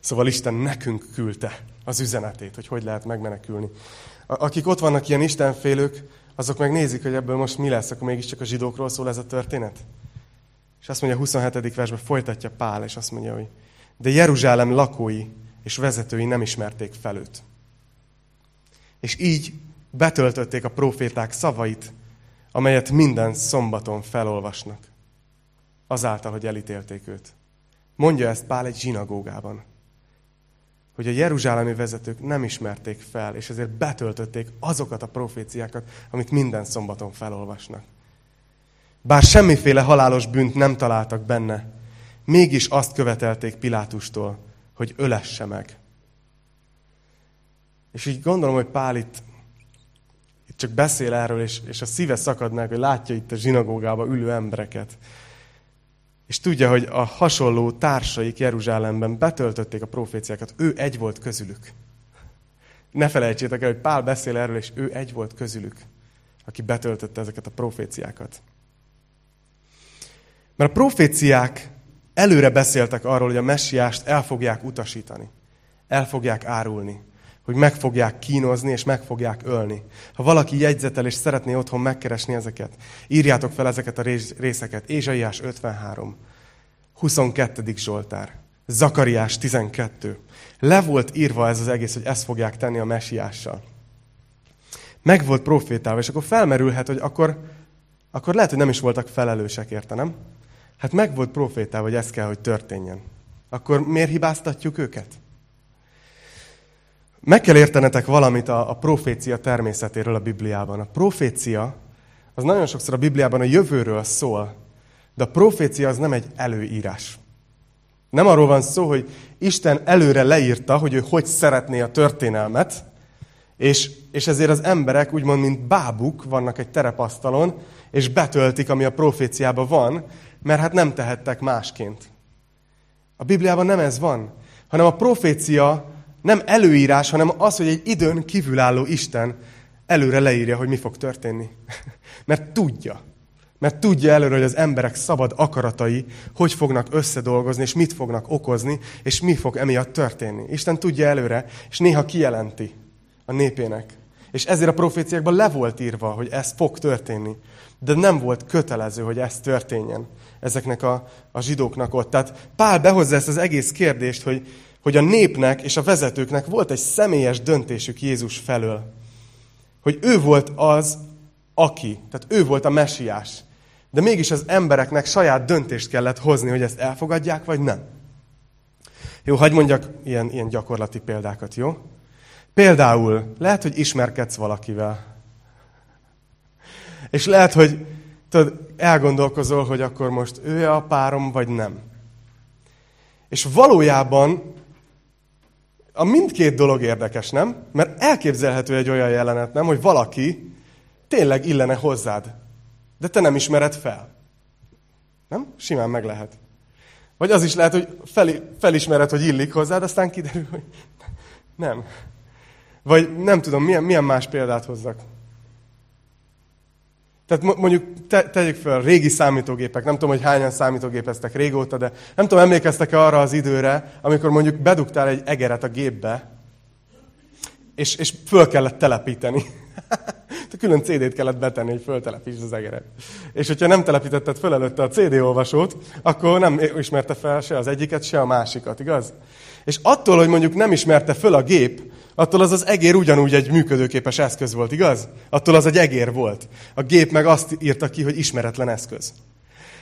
Szóval Isten nekünk küldte az üzenetét, hogy hogy lehet megmenekülni. Akik ott vannak ilyen istenfélők, azok meg nézik, hogy ebből most mi lesz, akkor mégiscsak a zsidókról szól ez a történet. És azt mondja a 27. versben, folytatja Pál, és azt mondja, hogy de Jeruzsálem lakói és vezetői nem ismerték fel őt. És így betöltötték a proféták szavait, amelyet minden szombaton felolvasnak, azáltal, hogy elítélték őt. Mondja ezt Pál egy zsinagógában, hogy a jeruzsálemi vezetők nem ismerték fel, és ezért betöltötték azokat a proféciákat, amit minden szombaton felolvasnak. Bár semmiféle halálos bűnt nem találtak benne, mégis azt követelték Pilátustól, hogy ölesse meg. És így gondolom, hogy Pál itt, itt csak beszél erről, és, és a szíve szakad meg, hogy látja itt a zsinagógába ülő embereket. És tudja, hogy a hasonló társaik Jeruzsálemben betöltötték a proféciákat. Ő egy volt közülük. Ne felejtsétek el, hogy Pál beszél erről, és ő egy volt közülük, aki betöltötte ezeket a proféciákat. Mert a proféciák előre beszéltek arról, hogy a messiást el fogják utasítani. El fogják árulni. Hogy meg fogják kínozni, és meg fogják ölni. Ha valaki jegyzetel, és szeretné otthon megkeresni ezeket, írjátok fel ezeket a részeket. Ézsaiás 53, 22. Zsoltár, Zakariás 12. Le volt írva ez az egész, hogy ezt fogják tenni a messiással. Meg volt profétálva, és akkor felmerülhet, hogy akkor, akkor lehet, hogy nem is voltak felelősek érte, nem? Hát meg volt profétál, hogy ez kell, hogy történjen. Akkor miért hibáztatjuk őket? Meg kell értenetek valamit a, a profécia természetéről a Bibliában. A profécia az nagyon sokszor a Bibliában a jövőről szól, de a profécia az nem egy előírás. Nem arról van szó, hogy Isten előre leírta, hogy ő hogy szeretné a történelmet, és, és ezért az emberek úgymond, mint bábuk vannak egy terepasztalon, és betöltik, ami a proféciában van, mert hát nem tehettek másként. A Bibliában nem ez van, hanem a profécia nem előírás, hanem az, hogy egy időn kívülálló Isten előre leírja, hogy mi fog történni. Mert tudja. Mert tudja előre, hogy az emberek szabad akaratai hogy fognak összedolgozni, és mit fognak okozni, és mi fog emiatt történni. Isten tudja előre, és néha kijelenti a népének. És ezért a proféciákban le volt írva, hogy ez fog történni. De nem volt kötelező, hogy ez történjen ezeknek a, a zsidóknak ott. Tehát Pál behozza ezt az egész kérdést, hogy, hogy a népnek és a vezetőknek volt egy személyes döntésük Jézus felől. Hogy ő volt az, aki. Tehát ő volt a mesiás. De mégis az embereknek saját döntést kellett hozni, hogy ezt elfogadják, vagy nem. Jó, hagyd mondjak ilyen, ilyen gyakorlati példákat, jó? Például lehet, hogy ismerkedsz valakivel. És lehet, hogy tudod, elgondolkozol, hogy akkor most ő a párom, vagy nem. És valójában a mindkét dolog érdekes, nem? Mert elképzelhető egy olyan jelenet, nem, hogy valaki tényleg illene hozzád, de te nem ismered fel. Nem? Simán meg lehet. Vagy az is lehet, hogy fel, felismered, hogy illik hozzád, aztán kiderül, hogy nem. Vagy nem tudom, milyen, milyen más példát hozzak. Tehát mondjuk te, tegyük fel, régi számítógépek, nem tudom, hogy hányan számítógépeztek régóta, de nem tudom, emlékeztek-e arra az időre, amikor mondjuk bedugtál egy egeret a gépbe, és, és föl kellett telepíteni. Külön CD-t kellett betenni, hogy föltelepítsd az egeret. És hogyha nem telepítetted föl előtte a CD olvasót, akkor nem ismerte fel se az egyiket, se a másikat, igaz? És attól, hogy mondjuk nem ismerte föl a gép, attól az az egér ugyanúgy egy működőképes eszköz volt, igaz? Attól az egy egér volt. A gép meg azt írta ki, hogy ismeretlen eszköz.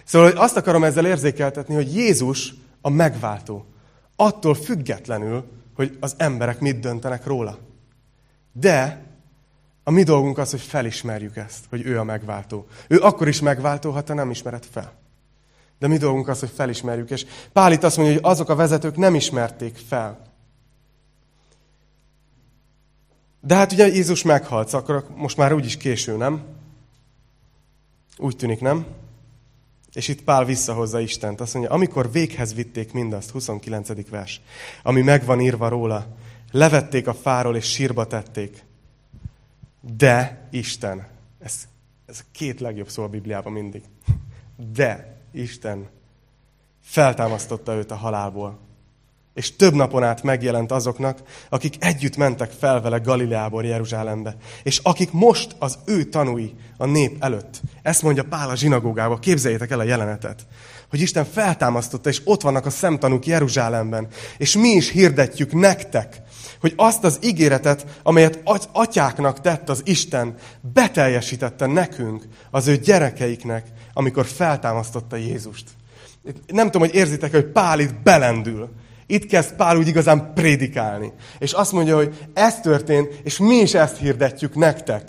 Szóval hogy azt akarom ezzel érzékeltetni, hogy Jézus a megváltó. Attól függetlenül, hogy az emberek mit döntenek róla. De a mi dolgunk az, hogy felismerjük ezt, hogy ő a megváltó. Ő akkor is megváltó, ha te nem ismered fel. De mi dolgunk az, hogy felismerjük. És Pál itt azt mondja, hogy azok a vezetők nem ismerték fel. De hát ugye Jézus meghalt, akkor most már úgyis késő, nem? Úgy tűnik, nem? És itt Pál visszahozza Istent. Azt mondja, amikor véghez vitték mindazt, 29. vers, ami megvan írva róla, levették a fáról és sírba tették. De Isten, ez, ez a két legjobb szó a Bibliában mindig. De Isten feltámasztotta őt a halálból. És több napon át megjelent azoknak, akik együtt mentek fel vele Galileából Jeruzsálembe. És akik most az ő tanúi a nép előtt. Ezt mondja Pál a zsinagógába. Képzeljétek el a jelenetet. Hogy Isten feltámasztotta, és ott vannak a szemtanúk Jeruzsálemben. És mi is hirdetjük nektek, hogy azt az ígéretet, amelyet az atyáknak tett az Isten, beteljesítette nekünk, az ő gyerekeiknek, amikor feltámasztotta Jézust. Nem tudom, hogy érzitek, hogy Pál itt belendül. Itt kezd Pál úgy igazán prédikálni. És azt mondja, hogy ez történt, és mi is ezt hirdetjük nektek.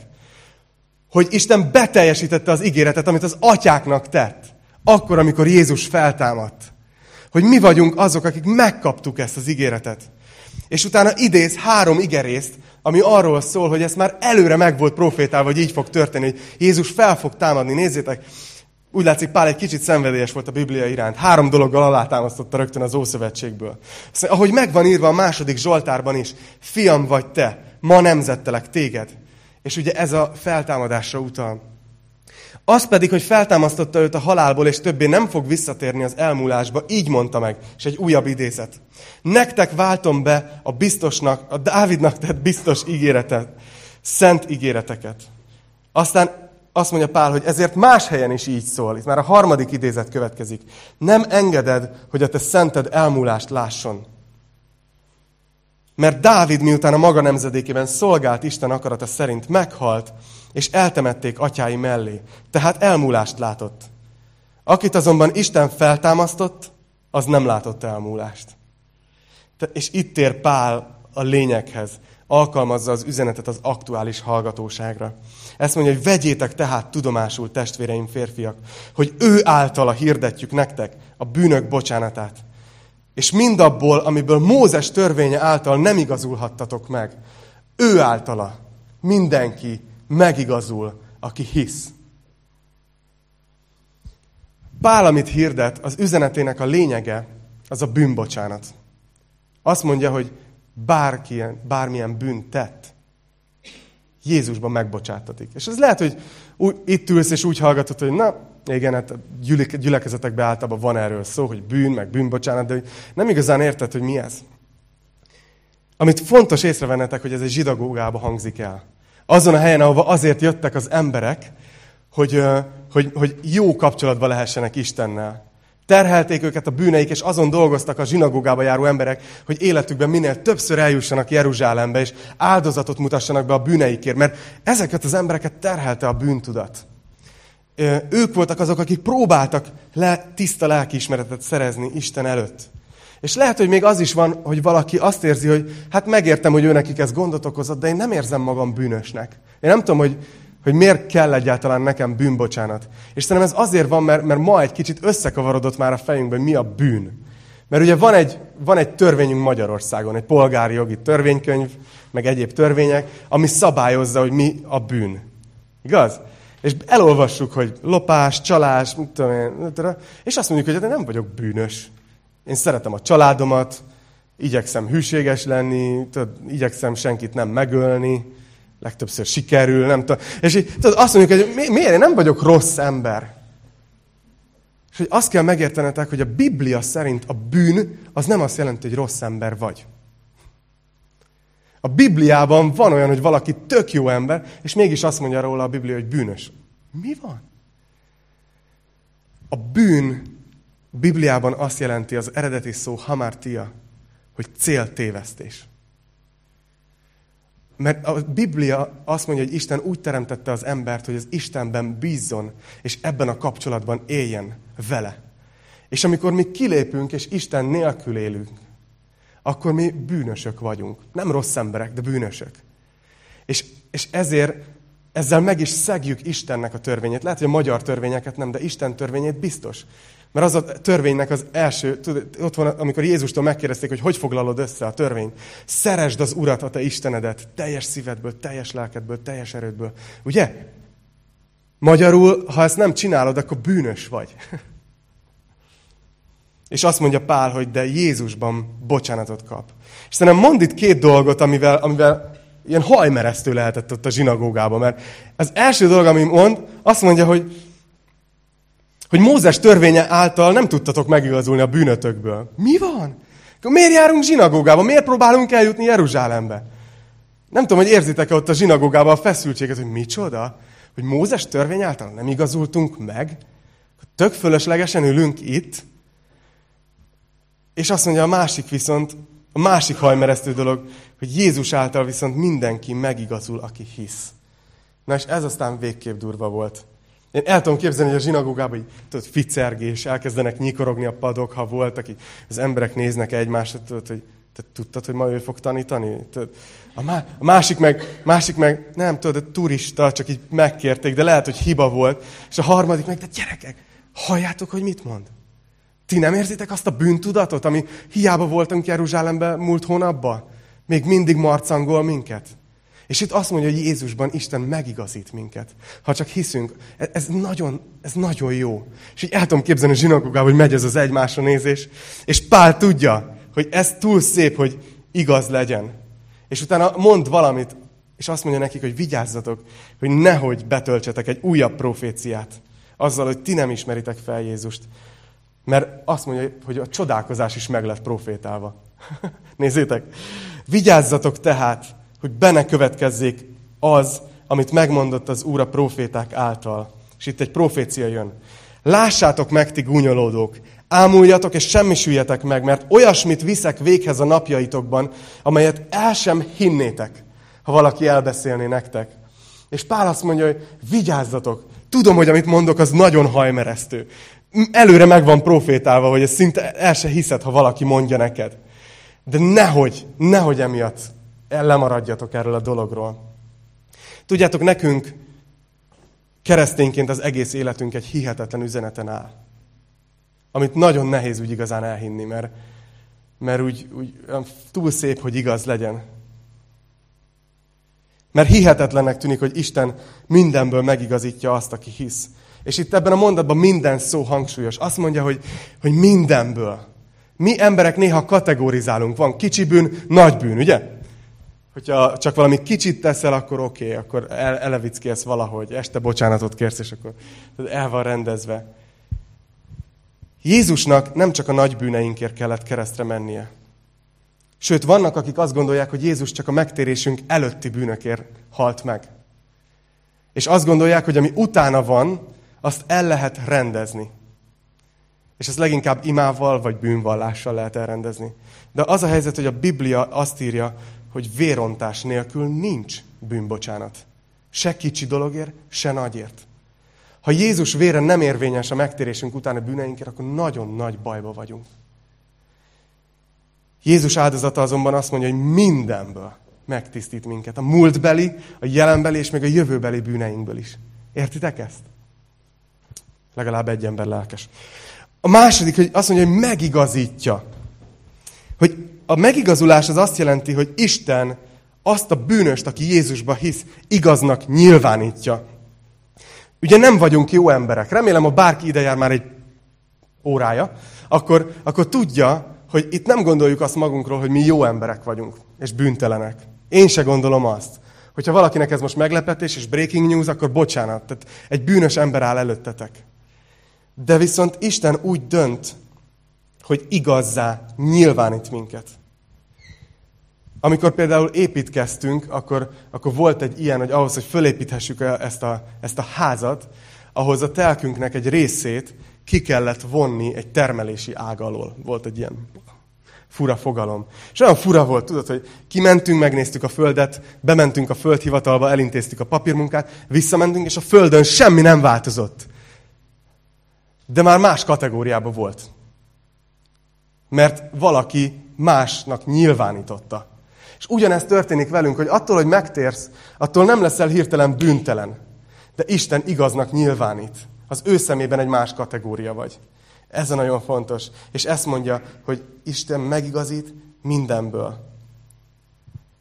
Hogy Isten beteljesítette az ígéretet, amit az atyáknak tett. Akkor, amikor Jézus feltámadt. Hogy mi vagyunk azok, akik megkaptuk ezt az ígéretet. És utána idéz három igerészt, ami arról szól, hogy ez már előre meg volt profétálva, hogy így fog történni, hogy Jézus fel fog támadni. Nézzétek, úgy látszik, Pál egy kicsit szenvedélyes volt a Biblia iránt. Három dologgal alátámasztotta rögtön az Ószövetségből. Szóval, ahogy megvan írva a második Zsoltárban is, fiam vagy te, ma nemzettelek téged. És ugye ez a feltámadásra utal. Az pedig, hogy feltámasztotta őt a halálból, és többé nem fog visszatérni az elmúlásba, így mondta meg, és egy újabb idézet. Nektek váltom be a biztosnak, a Dávidnak tett biztos ígéretet, szent ígéreteket. Aztán azt mondja Pál, hogy ezért más helyen is így szól. Itt már a harmadik idézet következik. Nem engeded, hogy a te szented elmúlást lásson. Mert Dávid miután a maga nemzedékében szolgált Isten akarata szerint meghalt, és eltemették atyái mellé. Tehát elmúlást látott. Akit azonban Isten feltámasztott, az nem látott elmúlást. És itt tér Pál a lényeghez. alkalmazza az üzenetet az aktuális hallgatóságra. Ezt mondja, hogy vegyétek tehát tudomásul, testvéreim férfiak, hogy ő általa hirdetjük nektek a bűnök bocsánatát. És mindabból, amiből Mózes törvénye által nem igazulhattatok meg, ő általa mindenki megigazul, aki hisz. Pál, amit hirdet, az üzenetének a lényege, az a bűnbocsánat. Azt mondja, hogy bárki, bármilyen bűn tett, Jézusban megbocsátatik. És ez lehet, hogy úgy, itt ülsz és úgy hallgatod, hogy na, igen, hát gyülek, gyülekezetekben általában van erről szó, hogy bűn, meg bűnbocsánat, de nem igazán érted, hogy mi ez. Amit fontos észrevennetek, hogy ez egy zsidagógába hangzik el. Azon a helyen, ahova azért jöttek az emberek, hogy, hogy, hogy jó kapcsolatban lehessenek Istennel. Terhelték őket a bűneik, és azon dolgoztak a zsinagógába járó emberek, hogy életükben minél többször eljussanak Jeruzsálembe, és áldozatot mutassanak be a bűneikért, mert ezeket az embereket terhelte a bűntudat. Ők voltak azok, akik próbáltak le tiszta lelkiismeretet szerezni Isten előtt. És lehet, hogy még az is van, hogy valaki azt érzi, hogy hát megértem, hogy ő nekik ez gondot okozott, de én nem érzem magam bűnösnek. Én nem tudom, hogy hogy miért kell egyáltalán nekem bűnbocsánat. És szerintem ez azért van, mert, mert ma egy kicsit összekavarodott már a fejünkben, mi a bűn. Mert ugye van egy, van egy törvényünk Magyarországon, egy polgári jogi törvénykönyv, meg egyéb törvények, ami szabályozza, hogy mi a bűn. Igaz? És elolvassuk, hogy lopás, csalás, mit tudom én, és azt mondjuk, hogy hát nem vagyok bűnös. Én szeretem a családomat, igyekszem hűséges lenni, tudod, igyekszem senkit nem megölni, legtöbbször sikerül, nem tudom. És így, tudod, azt mondjuk, hogy mi, miért én nem vagyok rossz ember. És hogy azt kell megértenetek, hogy a Biblia szerint a bűn az nem azt jelenti, hogy rossz ember vagy. A Bibliában van olyan, hogy valaki tök jó ember, és mégis azt mondja róla a Biblia, hogy bűnös. Mi van? A bűn Bibliában azt jelenti, az eredeti szó hamartia, hogy céltévesztés. Mert a Biblia azt mondja, hogy Isten úgy teremtette az embert, hogy az Istenben bízzon, és ebben a kapcsolatban éljen vele. És amikor mi kilépünk, és Isten nélkül élünk, akkor mi bűnösök vagyunk. Nem rossz emberek, de bűnösök. És, és ezért ezzel meg is szegjük Istennek a törvényét. Lehet, hogy a magyar törvényeket nem, de Isten törvényét biztos. Mert az a törvénynek az első, ott van, amikor Jézustól megkérdezték, hogy hogy foglalod össze a törvényt. Szeresd az Urat, a te Istenedet, teljes szívedből, teljes lelkedből, teljes erődből. Ugye? Magyarul, ha ezt nem csinálod, akkor bűnös vagy. És azt mondja Pál, hogy de Jézusban bocsánatot kap. És szerintem mond itt két dolgot, amivel, amivel ilyen hajmeresztő lehetett ott a zsinagógában. Mert az első dolog, ami mond, azt mondja, hogy hogy Mózes törvénye által nem tudtatok megigazulni a bűnötökből. Mi van? Miért járunk zsinagógába? Miért próbálunk eljutni Jeruzsálembe? Nem tudom, hogy érzitek-e ott a zsinagógában a feszültséget, hogy micsoda? Hogy Mózes törvény által nem igazultunk meg? Tök fölöslegesen ülünk itt, és azt mondja a másik viszont, a másik hajmeresztő dolog, hogy Jézus által viszont mindenki megigazul, aki hisz. Na és ez aztán végképp durva volt. Én el tudom képzelni, hogy a zsinagógában így, tudod, ficergés, elkezdenek nyikorogni a padok, ha volt, aki az emberek néznek egymásra, tudod, hogy te tudtad, hogy ma ő fog tanítani? Tudod, a, má, a másik meg, másik meg, nem tudod, a turista, csak így megkérték, de lehet, hogy hiba volt. És a harmadik meg, de gyerekek, halljátok, hogy mit mond? Ti nem érzitek azt a bűntudatot, ami hiába voltunk Jeruzsálemben múlt hónapban? Még mindig marcangol minket? És itt azt mondja, hogy Jézusban Isten megigazít minket. Ha csak hiszünk, ez nagyon, ez nagyon jó. És így el tudom képzelni a zsinagógában, hogy megy ez az egymásra nézés, és Pál tudja, hogy ez túl szép, hogy igaz legyen. És utána mond valamit, és azt mondja nekik, hogy vigyázzatok, hogy nehogy betöltsetek egy újabb proféciát. Azzal, hogy ti nem ismeritek fel Jézust. Mert azt mondja, hogy a csodálkozás is meg lett profétálva. Nézzétek! Vigyázzatok tehát, hogy benne következzék az, amit megmondott az Úr a proféták által. És itt egy profécia jön. Lássátok meg, ti gúnyolódók, ámuljatok és semmisüljetek meg, mert olyasmit viszek véghez a napjaitokban, amelyet el sem hinnétek, ha valaki elbeszélné nektek. És Pál azt mondja, hogy vigyázzatok, tudom, hogy amit mondok, az nagyon hajmeresztő. Előre meg van profétálva, hogy ez szinte el se hiszed, ha valaki mondja neked. De nehogy, nehogy emiatt lemaradjatok erről a dologról. Tudjátok, nekünk keresztényként az egész életünk egy hihetetlen üzeneten áll. Amit nagyon nehéz úgy igazán elhinni, mert, mert úgy, úgy túl szép, hogy igaz legyen. Mert hihetetlennek tűnik, hogy Isten mindenből megigazítja azt, aki hisz. És itt ebben a mondatban minden szó hangsúlyos. Azt mondja, hogy, hogy mindenből. Mi emberek néha kategorizálunk. Van kicsi bűn, nagy bűn, ugye? Hogyha csak valami kicsit teszel, akkor oké, okay, akkor el, elevickélsz valahogy, este bocsánatot kérsz, és akkor el van rendezve. Jézusnak nem csak a nagy bűneinkért kellett keresztre mennie. Sőt, vannak, akik azt gondolják, hogy Jézus csak a megtérésünk előtti bűnökért halt meg. És azt gondolják, hogy ami utána van, azt el lehet rendezni. És ezt leginkább imával vagy bűnvallással lehet elrendezni. De az a helyzet, hogy a Biblia azt írja, hogy vérontás nélkül nincs bűnbocsánat. Se kicsi dologért, se nagyért. Ha Jézus vére nem érvényes a megtérésünk után a bűneinkért, akkor nagyon nagy bajba vagyunk. Jézus áldozata azonban azt mondja, hogy mindenből megtisztít minket. A múltbeli, a jelenbeli és még a jövőbeli bűneinkből is. Értitek ezt? Legalább egy ember lelkes. A második, hogy azt mondja, hogy megigazítja. Hogy a megigazulás az azt jelenti, hogy Isten azt a bűnöst, aki Jézusba hisz, igaznak nyilvánítja. Ugye nem vagyunk jó emberek. Remélem, ha bárki ide jár már egy órája, akkor, akkor tudja, hogy itt nem gondoljuk azt magunkról, hogy mi jó emberek vagyunk, és bűntelenek. Én se gondolom azt. Hogyha valakinek ez most meglepetés és breaking news, akkor bocsánat. Tehát egy bűnös ember áll előttetek. De viszont Isten úgy dönt, hogy igazzá nyilvánít minket. Amikor például építkeztünk, akkor, akkor volt egy ilyen, hogy ahhoz, hogy fölépíthessük ezt a, ezt a házat, ahhoz a telkünknek egy részét ki kellett vonni egy termelési ág alól. Volt egy ilyen fura fogalom. És olyan fura volt, tudod, hogy kimentünk, megnéztük a földet, bementünk a földhivatalba, elintéztük a papírmunkát, visszamentünk, és a földön semmi nem változott. De már más kategóriában volt. Mert valaki másnak nyilvánította. És ugyanezt történik velünk, hogy attól, hogy megtérsz, attól nem leszel hirtelen bűntelen. De Isten igaznak nyilvánít. Az ő szemében egy más kategória vagy. Ez a nagyon fontos. És ezt mondja, hogy Isten megigazít mindenből.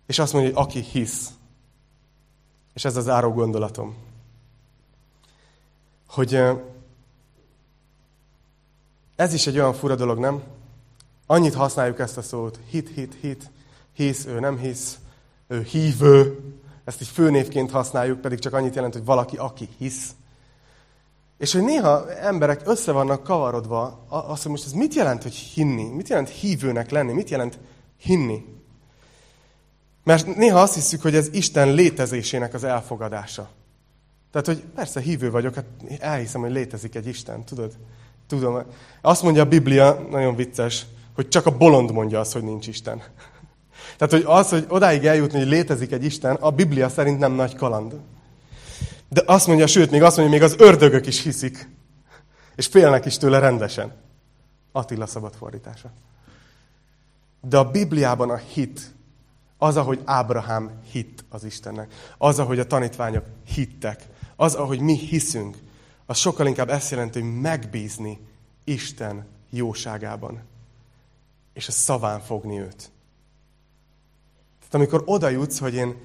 És azt mondja, hogy aki hisz. És ez az áró gondolatom. Hogy ez is egy olyan fura dolog, nem? Annyit használjuk ezt a szót. Hit, hit, hit. Hisz, ő nem hisz. Ő hívő. Ezt is főnévként használjuk, pedig csak annyit jelent, hogy valaki, aki hisz. És hogy néha emberek össze vannak kavarodva, azt, hogy most ez mit jelent, hogy hinni? Mit jelent hívőnek lenni? Mit jelent hinni? Mert néha azt hiszük, hogy ez Isten létezésének az elfogadása. Tehát, hogy persze hívő vagyok, hát elhiszem, hogy létezik egy Isten, tudod? Tudom. Azt mondja a Biblia, nagyon vicces, hogy csak a bolond mondja azt, hogy nincs Isten. Tehát, hogy az, hogy odáig eljutni, hogy létezik egy Isten, a Biblia szerint nem nagy kaland. De azt mondja, sőt, még azt mondja, még az ördögök is hiszik. És félnek is tőle rendesen. Attila szabad fordítása. De a Bibliában a hit, az, ahogy Ábrahám hitt az Istennek, az, ahogy a tanítványok hittek, az, ahogy mi hiszünk, az sokkal inkább ezt jelenti, hogy megbízni Isten jóságában. És a szaván fogni őt. Tehát amikor oda jutsz, hogy én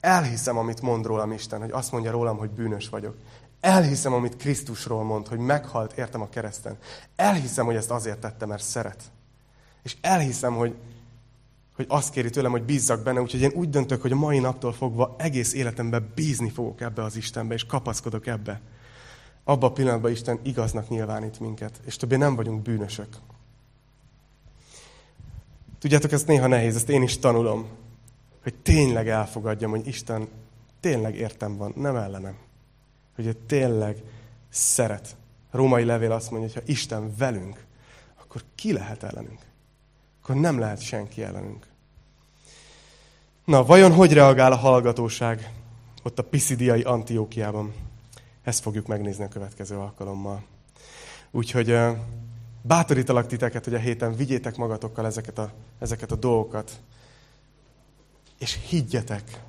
elhiszem, amit mond rólam Isten, hogy azt mondja rólam, hogy bűnös vagyok. Elhiszem, amit Krisztusról mond, hogy meghalt, értem a kereszten. Elhiszem, hogy ezt azért tette, mert szeret. És elhiszem, hogy, hogy azt kéri tőlem, hogy bízzak benne, úgyhogy én úgy döntök, hogy a mai naptól fogva egész életemben bízni fogok ebbe az Istenbe, és kapaszkodok ebbe. Abba a pillanatban Isten igaznak nyilvánít minket, és többé nem vagyunk bűnösök. Tudjátok, ez néha nehéz, ezt én is tanulom hogy tényleg elfogadjam, hogy Isten tényleg értem van, nem ellenem. Hogy ő tényleg szeret. A római levél azt mondja, hogy ha Isten velünk, akkor ki lehet ellenünk? Akkor nem lehet senki ellenünk. Na, vajon hogy reagál a hallgatóság ott a Pisidiai Antiókiában? Ezt fogjuk megnézni a következő alkalommal. Úgyhogy bátorítalak titeket, hogy a héten vigyétek magatokkal ezeket a, ezeket a dolgokat. És higgyetek,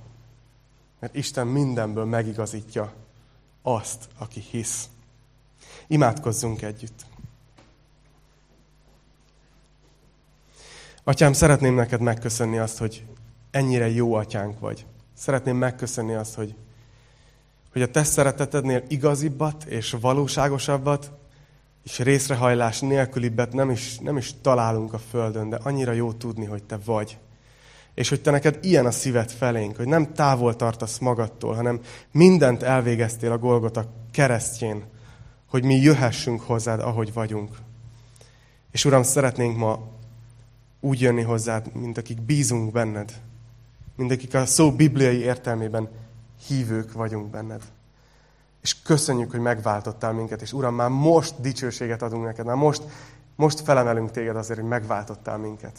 mert Isten mindenből megigazítja azt, aki hisz. Imádkozzunk együtt. Atyám, szeretném neked megköszönni azt, hogy ennyire jó atyánk vagy. Szeretném megköszönni azt, hogy, hogy a te szeretetednél igazibbat és valóságosabbat, és részrehajlás nélkülibbet nem is, nem is találunk a Földön, de annyira jó tudni, hogy te vagy. És hogy te neked ilyen a szíved felénk, hogy nem távol tartasz magadtól, hanem mindent elvégeztél a Golgota keresztjén, hogy mi jöhessünk hozzád, ahogy vagyunk. És Uram, szeretnénk ma úgy jönni hozzád, mint akik bízunk benned, mint akik a szó bibliai értelmében hívők vagyunk benned. És köszönjük, hogy megváltottál minket, és Uram, már most dicsőséget adunk neked, már most, most felemelünk téged azért, hogy megváltottál minket.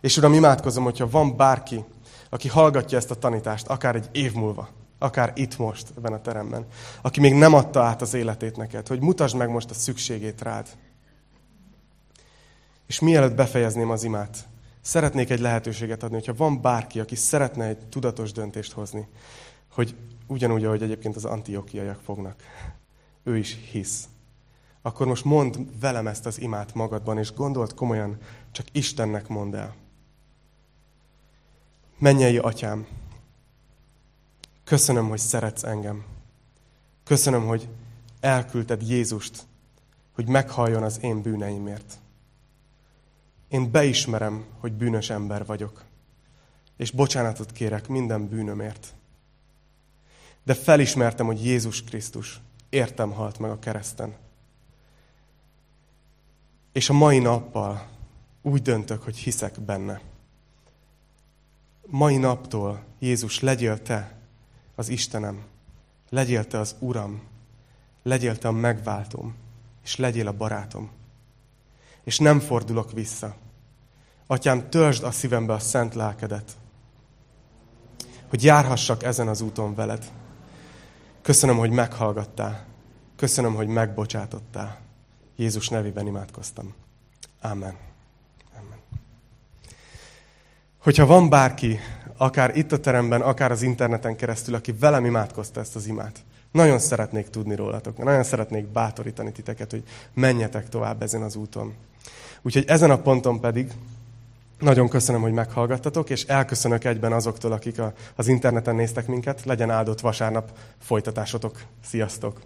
És Uram, imádkozom, hogyha van bárki, aki hallgatja ezt a tanítást, akár egy év múlva, akár itt most, ebben a teremben, aki még nem adta át az életét neked, hogy mutasd meg most a szükségét rád. És mielőtt befejezném az imát, szeretnék egy lehetőséget adni, hogyha van bárki, aki szeretne egy tudatos döntést hozni, hogy ugyanúgy, ahogy egyébként az antiokiaiak fognak, ő is hisz. Akkor most mondd velem ezt az imát magadban, és gondold komolyan, csak Istennek mondd el. Mennyei atyám, köszönöm, hogy szeretsz engem. Köszönöm, hogy elküldted Jézust, hogy meghalljon az én bűneimért. Én beismerem, hogy bűnös ember vagyok, és bocsánatot kérek minden bűnömért. De felismertem, hogy Jézus Krisztus értem halt meg a kereszten. És a mai nappal úgy döntök, hogy hiszek benne. Mai naptól, Jézus, legyél Te az Istenem, legyél Te az Uram, legyél Te a megváltom, és legyél a barátom. És nem fordulok vissza. Atyám, törzsd a szívembe a szent lelkedet, hogy járhassak ezen az úton veled. Köszönöm, hogy meghallgattál. Köszönöm, hogy megbocsátottál. Jézus nevében imádkoztam. Amen. Amen. Hogyha van bárki, akár itt a teremben, akár az interneten keresztül, aki velem imádkozta ezt az imát, nagyon szeretnék tudni rólatok, nagyon szeretnék bátorítani titeket, hogy menjetek tovább ezen az úton. Úgyhogy ezen a ponton pedig nagyon köszönöm, hogy meghallgattatok, és elköszönök egyben azoktól, akik a, az interneten néztek minket. Legyen áldott vasárnap folytatásotok. Sziasztok!